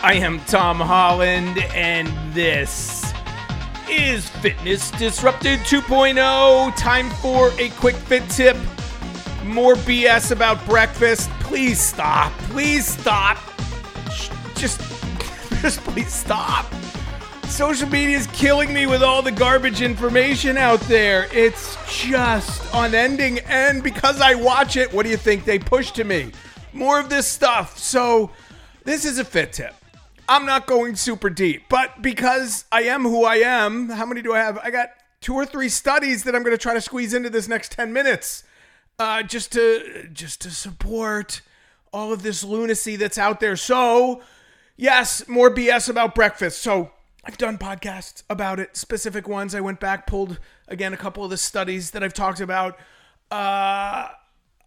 I am Tom Holland, and this is Fitness Disrupted 2.0. Time for a quick fit tip. More BS about breakfast. Please stop. Please stop. Just, just please stop. Social media is killing me with all the garbage information out there. It's just unending. And because I watch it, what do you think they push to me? More of this stuff. So, this is a fit tip. I'm not going super deep, but because I am who I am, how many do I have? I got two or three studies that I'm going to try to squeeze into this next 10 minutes. Uh, just to just to support all of this lunacy that's out there. So, yes, more BS about breakfast. So, I've done podcasts about it, specific ones. I went back, pulled again a couple of the studies that I've talked about. Uh,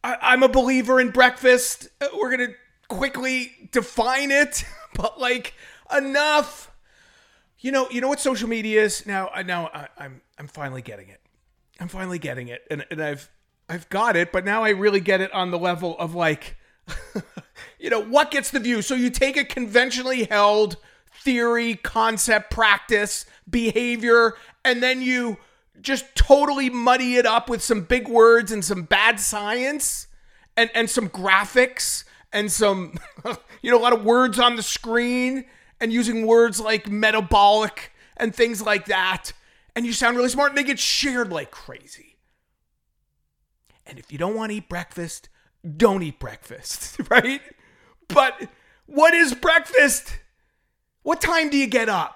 I, am a believer in breakfast. Uh, we're gonna quickly define it, but like enough. You know, you know what social media is now. Now I, I'm I'm finally getting it. I'm finally getting it, and and I've I've got it, but now I really get it on the level of like, you know, what gets the view. So you take a conventionally held theory, concept, practice, behavior, and then you just totally muddy it up with some big words and some bad science and, and some graphics and some, you know, a lot of words on the screen and using words like metabolic and things like that. And you sound really smart and they get shared like crazy. And if you don't want to eat breakfast, don't eat breakfast, right? But what is breakfast? What time do you get up?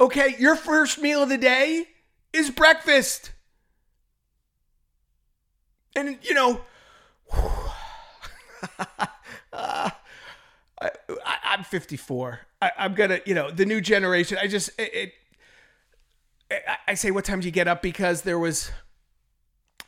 Okay, your first meal of the day is breakfast. And, you know, uh, I, am 54. I, am gonna, you know, the new generation. I just, it, it, I say, what time do you get up? Because there was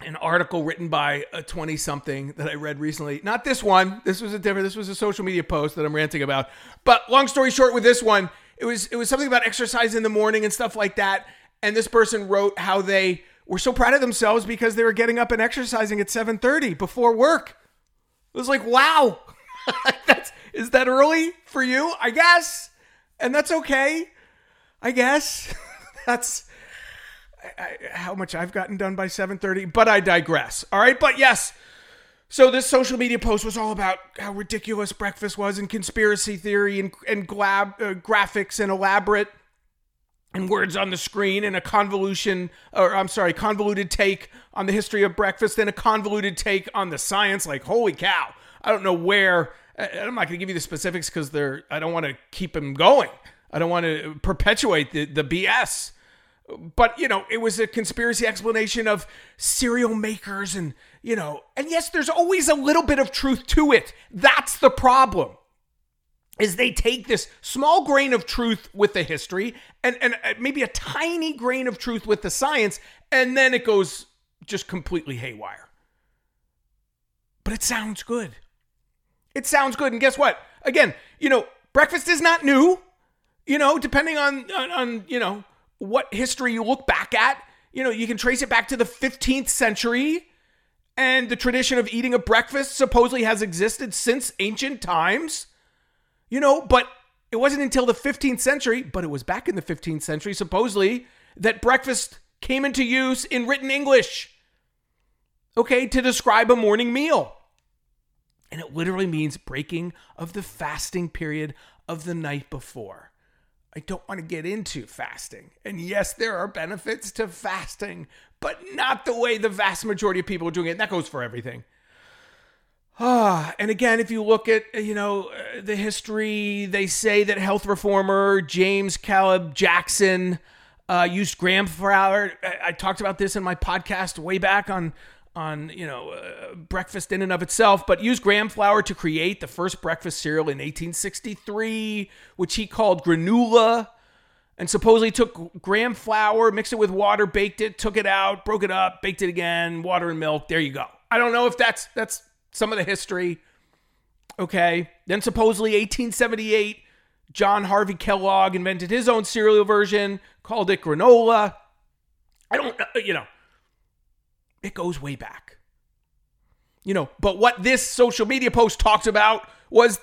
an article written by a 20 something that I read recently. Not this one. This was a different, this was a social media post that I'm ranting about. But long story short, with this one, it was, it was something about exercise in the morning and stuff like that. And this person wrote how they were so proud of themselves because they were getting up and exercising at 7:30 before work. It was like, wow, that's is that early for you? I guess, and that's okay. I guess that's I, how much I've gotten done by 7:30. But I digress. All right, but yes. So this social media post was all about how ridiculous breakfast was and conspiracy theory and and glab, uh, graphics and elaborate and words on the screen and a convolution or I'm sorry, convoluted take on the history of breakfast and a convoluted take on the science like holy cow. I don't know where I'm not going to give you the specifics cuz they're I don't want to keep them going. I don't want to perpetuate the the BS. But, you know, it was a conspiracy explanation of cereal makers and, you know, and yes, there's always a little bit of truth to it. That's the problem is they take this small grain of truth with the history and, and uh, maybe a tiny grain of truth with the science, and then it goes just completely haywire. But it sounds good. It sounds good. And guess what? Again, you know, breakfast is not new. You know, depending on, on, on you know, what history you look back at, you know, you can trace it back to the 15th century. And the tradition of eating a breakfast supposedly has existed since ancient times. You know, but it wasn't until the 15th century, but it was back in the 15th century, supposedly, that breakfast came into use in written English. Okay, to describe a morning meal. And it literally means breaking of the fasting period of the night before. I don't want to get into fasting. And yes, there are benefits to fasting, but not the way the vast majority of people are doing it. And that goes for everything. Ah, and again, if you look at you know uh, the history, they say that health reformer James Caleb Jackson uh, used graham flour. I, I, talked about this in my podcast way back on on you know uh, breakfast in and of itself, but used graham flour to create the first breakfast cereal in 1863, which he called granola. And supposedly took graham flour, mixed it with water, baked it, took it out, broke it up, baked it again, water and milk. There you go. I don't know if that's that's some of the history. Okay. Then supposedly 1878, John Harvey Kellogg invented his own cereal version, called it granola. I don't, you know, it goes way back. You know, but what this social media post talks about was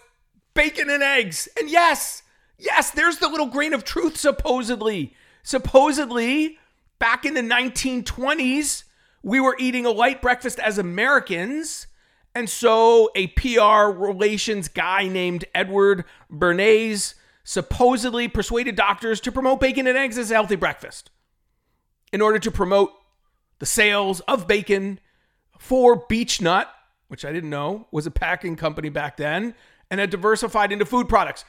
bacon and eggs. And yes, Yes, there's the little grain of truth, supposedly. Supposedly, back in the 1920s, we were eating a light breakfast as Americans. And so a PR relations guy named Edward Bernays supposedly persuaded doctors to promote bacon and eggs as a healthy breakfast in order to promote the sales of bacon for Beech-Nut, which I didn't know was a packing company back then, and had diversified into food products.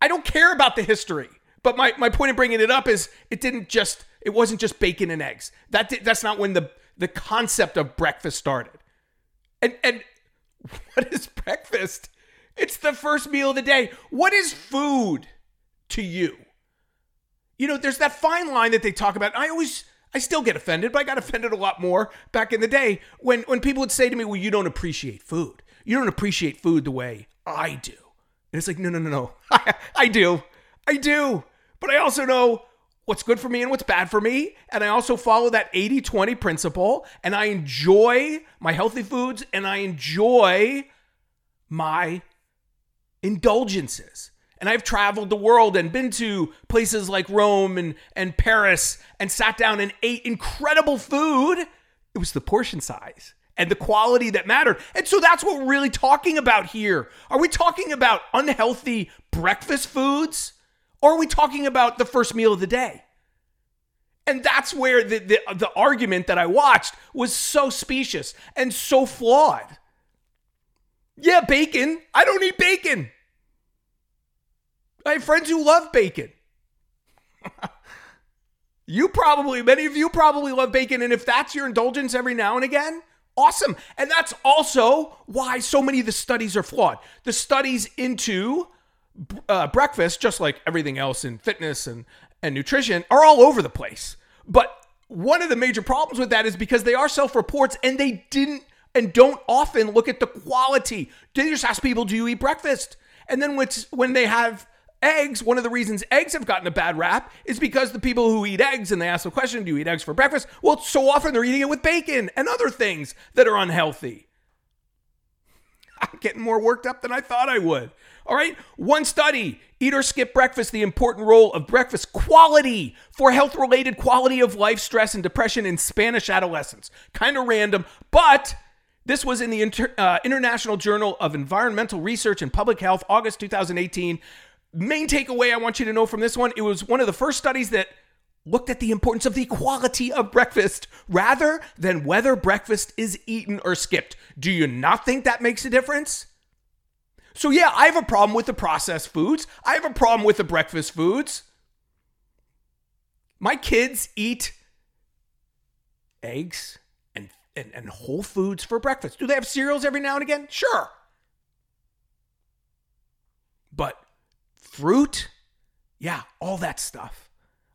I don't care about the history, but my, my point in bringing it up is it didn't just it wasn't just bacon and eggs. That that's not when the the concept of breakfast started. And and what is breakfast? It's the first meal of the day. What is food to you? You know, there's that fine line that they talk about. I always I still get offended, but I got offended a lot more back in the day when when people would say to me, "Well, you don't appreciate food. You don't appreciate food the way I do." And it's like, "No, no, no, no. I, I do. I do. But I also know what's good for me and what's bad for me. And I also follow that 80 20 principle. And I enjoy my healthy foods and I enjoy my indulgences. And I've traveled the world and been to places like Rome and, and Paris and sat down and ate incredible food. It was the portion size and the quality that mattered. And so that's what we're really talking about here. Are we talking about unhealthy breakfast foods? Or are we talking about the first meal of the day? And that's where the, the, the argument that I watched was so specious and so flawed. Yeah, bacon. I don't eat bacon. I have friends who love bacon. you probably, many of you probably love bacon. And if that's your indulgence every now and again, awesome. And that's also why so many of the studies are flawed. The studies into uh, breakfast, just like everything else in fitness and, and nutrition, are all over the place. But one of the major problems with that is because they are self reports and they didn't and don't often look at the quality. They just ask people, do you eat breakfast? And then when they have eggs, one of the reasons eggs have gotten a bad rap is because the people who eat eggs and they ask the question, do you eat eggs for breakfast? Well, so often they're eating it with bacon and other things that are unhealthy. I'm getting more worked up than I thought I would. All right. One study eat or skip breakfast, the important role of breakfast quality for health related quality of life, stress, and depression in Spanish adolescents. Kind of random, but this was in the Inter- uh, International Journal of Environmental Research and Public Health, August 2018. Main takeaway I want you to know from this one it was one of the first studies that looked at the importance of the quality of breakfast rather than whether breakfast is eaten or skipped. Do you not think that makes a difference? So, yeah, I have a problem with the processed foods. I have a problem with the breakfast foods. My kids eat eggs and, and, and whole foods for breakfast. Do they have cereals every now and again? Sure. But fruit, yeah, all that stuff.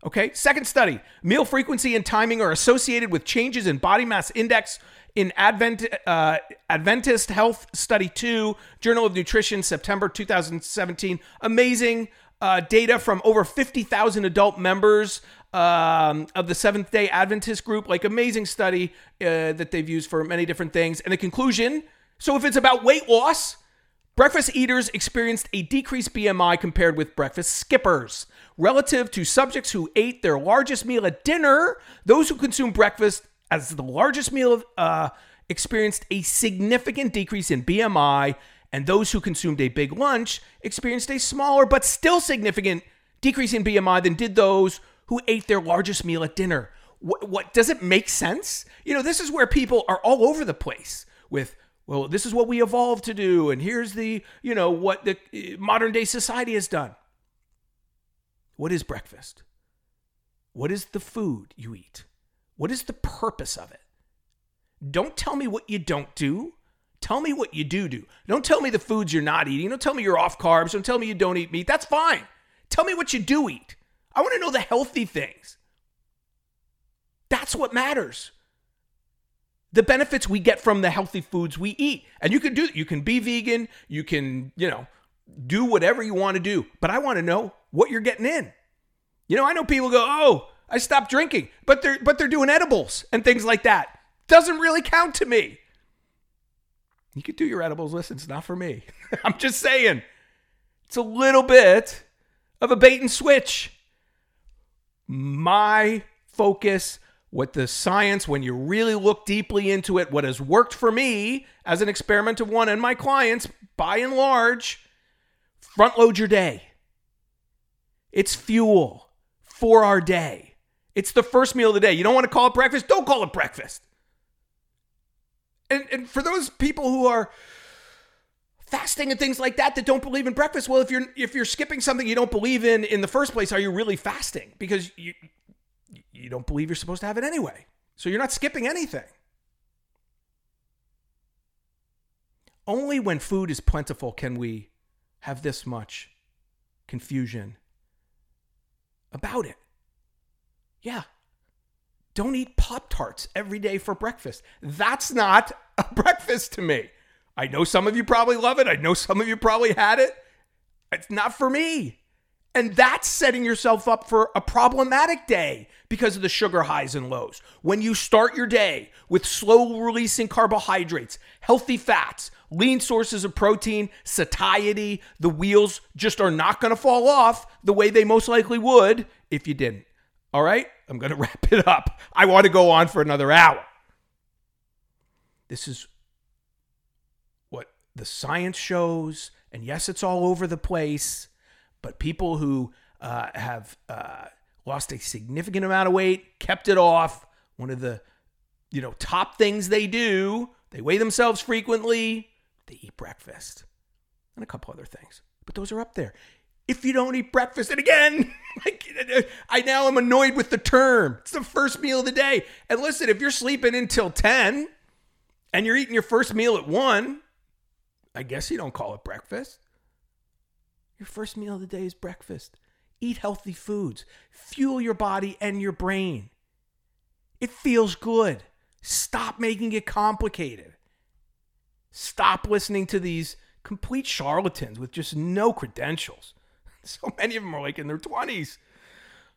Okay, second study meal frequency and timing are associated with changes in body mass index in Advent, uh, Adventist Health Study 2, Journal of Nutrition, September 2017. Amazing uh, data from over 50,000 adult members um, of the Seventh day Adventist group. Like, amazing study uh, that they've used for many different things. And the conclusion so, if it's about weight loss, breakfast eaters experienced a decreased BMI compared with breakfast skippers. Relative to subjects who ate their largest meal at dinner, those who consumed breakfast as the largest meal uh, experienced a significant decrease in BMI, and those who consumed a big lunch experienced a smaller but still significant decrease in BMI than did those who ate their largest meal at dinner. What, what does it make sense? You know, this is where people are all over the place with well, this is what we evolved to do, and here's the, you know, what the uh, modern day society has done. What is breakfast? What is the food you eat? What is the purpose of it? Don't tell me what you don't do. Tell me what you do do. Don't tell me the foods you're not eating. Don't tell me you're off carbs. Don't tell me you don't eat meat. That's fine. Tell me what you do eat. I want to know the healthy things. That's what matters. The benefits we get from the healthy foods we eat. And you can do you can be vegan, you can, you know, do whatever you want to do, but I want to know what you're getting in. You know, I know people go, "Oh, I stopped drinking, but they're but they're doing edibles and things like that. Doesn't really count to me. You could do your edibles. Listen, it's not for me. I'm just saying. It's a little bit of a bait and switch. My focus, what the science, when you really look deeply into it, what has worked for me as an experiment of one and my clients, by and large, front load your day. It's fuel for our day. It's the first meal of the day. You don't want to call it breakfast? Don't call it breakfast. And, and for those people who are fasting and things like that that don't believe in breakfast well if you're if you're skipping something you don't believe in in the first place are you really fasting because you you don't believe you're supposed to have it anyway so you're not skipping anything only when food is plentiful can we have this much confusion about it yeah don't eat pop tarts every day for breakfast that's not a breakfast to me I know some of you probably love it. I know some of you probably had it. It's not for me. And that's setting yourself up for a problematic day because of the sugar highs and lows. When you start your day with slow releasing carbohydrates, healthy fats, lean sources of protein, satiety, the wheels just are not going to fall off the way they most likely would if you didn't. All right? I'm going to wrap it up. I want to go on for another hour. This is what the science shows, and yes, it's all over the place, but people who uh, have uh, lost a significant amount of weight, kept it off, one of the you know top things they do, they weigh themselves frequently, they eat breakfast, and a couple other things, but those are up there. If you don't eat breakfast, and again, like, I now am annoyed with the term. It's the first meal of the day. And listen, if you're sleeping until 10 and you're eating your first meal at 1, I guess you don't call it breakfast. Your first meal of the day is breakfast. Eat healthy foods, fuel your body and your brain. It feels good. Stop making it complicated. Stop listening to these complete charlatans with just no credentials. So many of them are like in their 20s.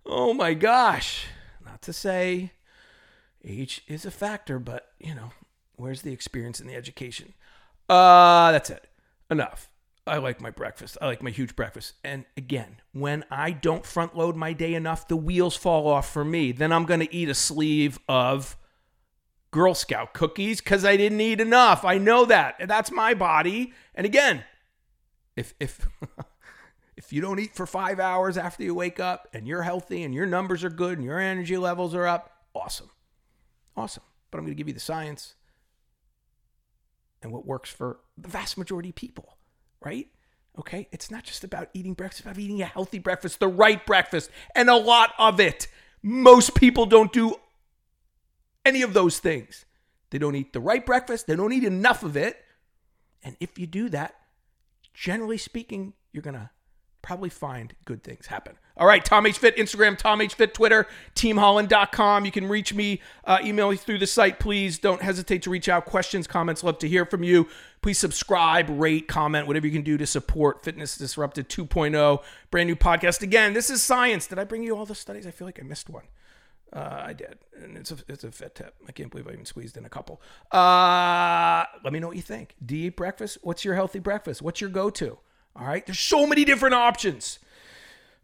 Oh my gosh. Not to say age is a factor, but you know, where's the experience and the education? Uh, that's it. Enough. I like my breakfast. I like my huge breakfast. And again, when I don't front load my day enough, the wheels fall off for me. Then I'm going to eat a sleeve of Girl Scout cookies because I didn't eat enough. I know that. And that's my body. And again, if if if you don't eat for 5 hours after you wake up and you're healthy and your numbers are good and your energy levels are up, awesome. Awesome. But I'm going to give you the science and what works for the vast majority of people, right? Okay, it's not just about eating breakfast, it's about eating a healthy breakfast, the right breakfast, and a lot of it. Most people don't do any of those things. They don't eat the right breakfast, they don't eat enough of it. And if you do that, generally speaking, you're going to probably find good things happen. All right, Tom H. Fit, Instagram, Tom H. Fit, Twitter, teamholland.com. You can reach me, uh, email me through the site. Please don't hesitate to reach out. Questions, comments, love to hear from you. Please subscribe, rate, comment, whatever you can do to support Fitness Disrupted 2.0, brand new podcast. Again, this is science. Did I bring you all the studies? I feel like I missed one. Uh, I did, and it's a it's a fit tip. I can't believe I even squeezed in a couple. Uh, let me know what you think. Do you eat breakfast? What's your healthy breakfast? What's your go to? All right. There's so many different options.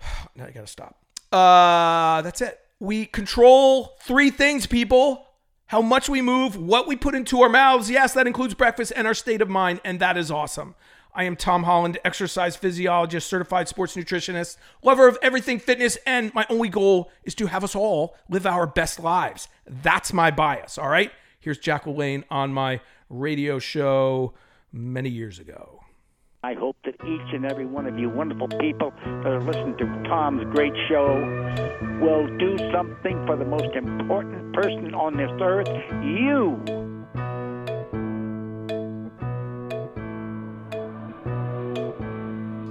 now I got to stop. Uh, that's it. We control three things, people how much we move, what we put into our mouths. Yes, that includes breakfast and our state of mind. And that is awesome. I am Tom Holland, exercise physiologist, certified sports nutritionist, lover of everything fitness, and my only goal is to have us all live our best lives. That's my bias, all right? Here's Jack LaLanne on my radio show many years ago. I hope that each and every one of you wonderful people that are listening to Tom's great show will do something for the most important person on this earth, you.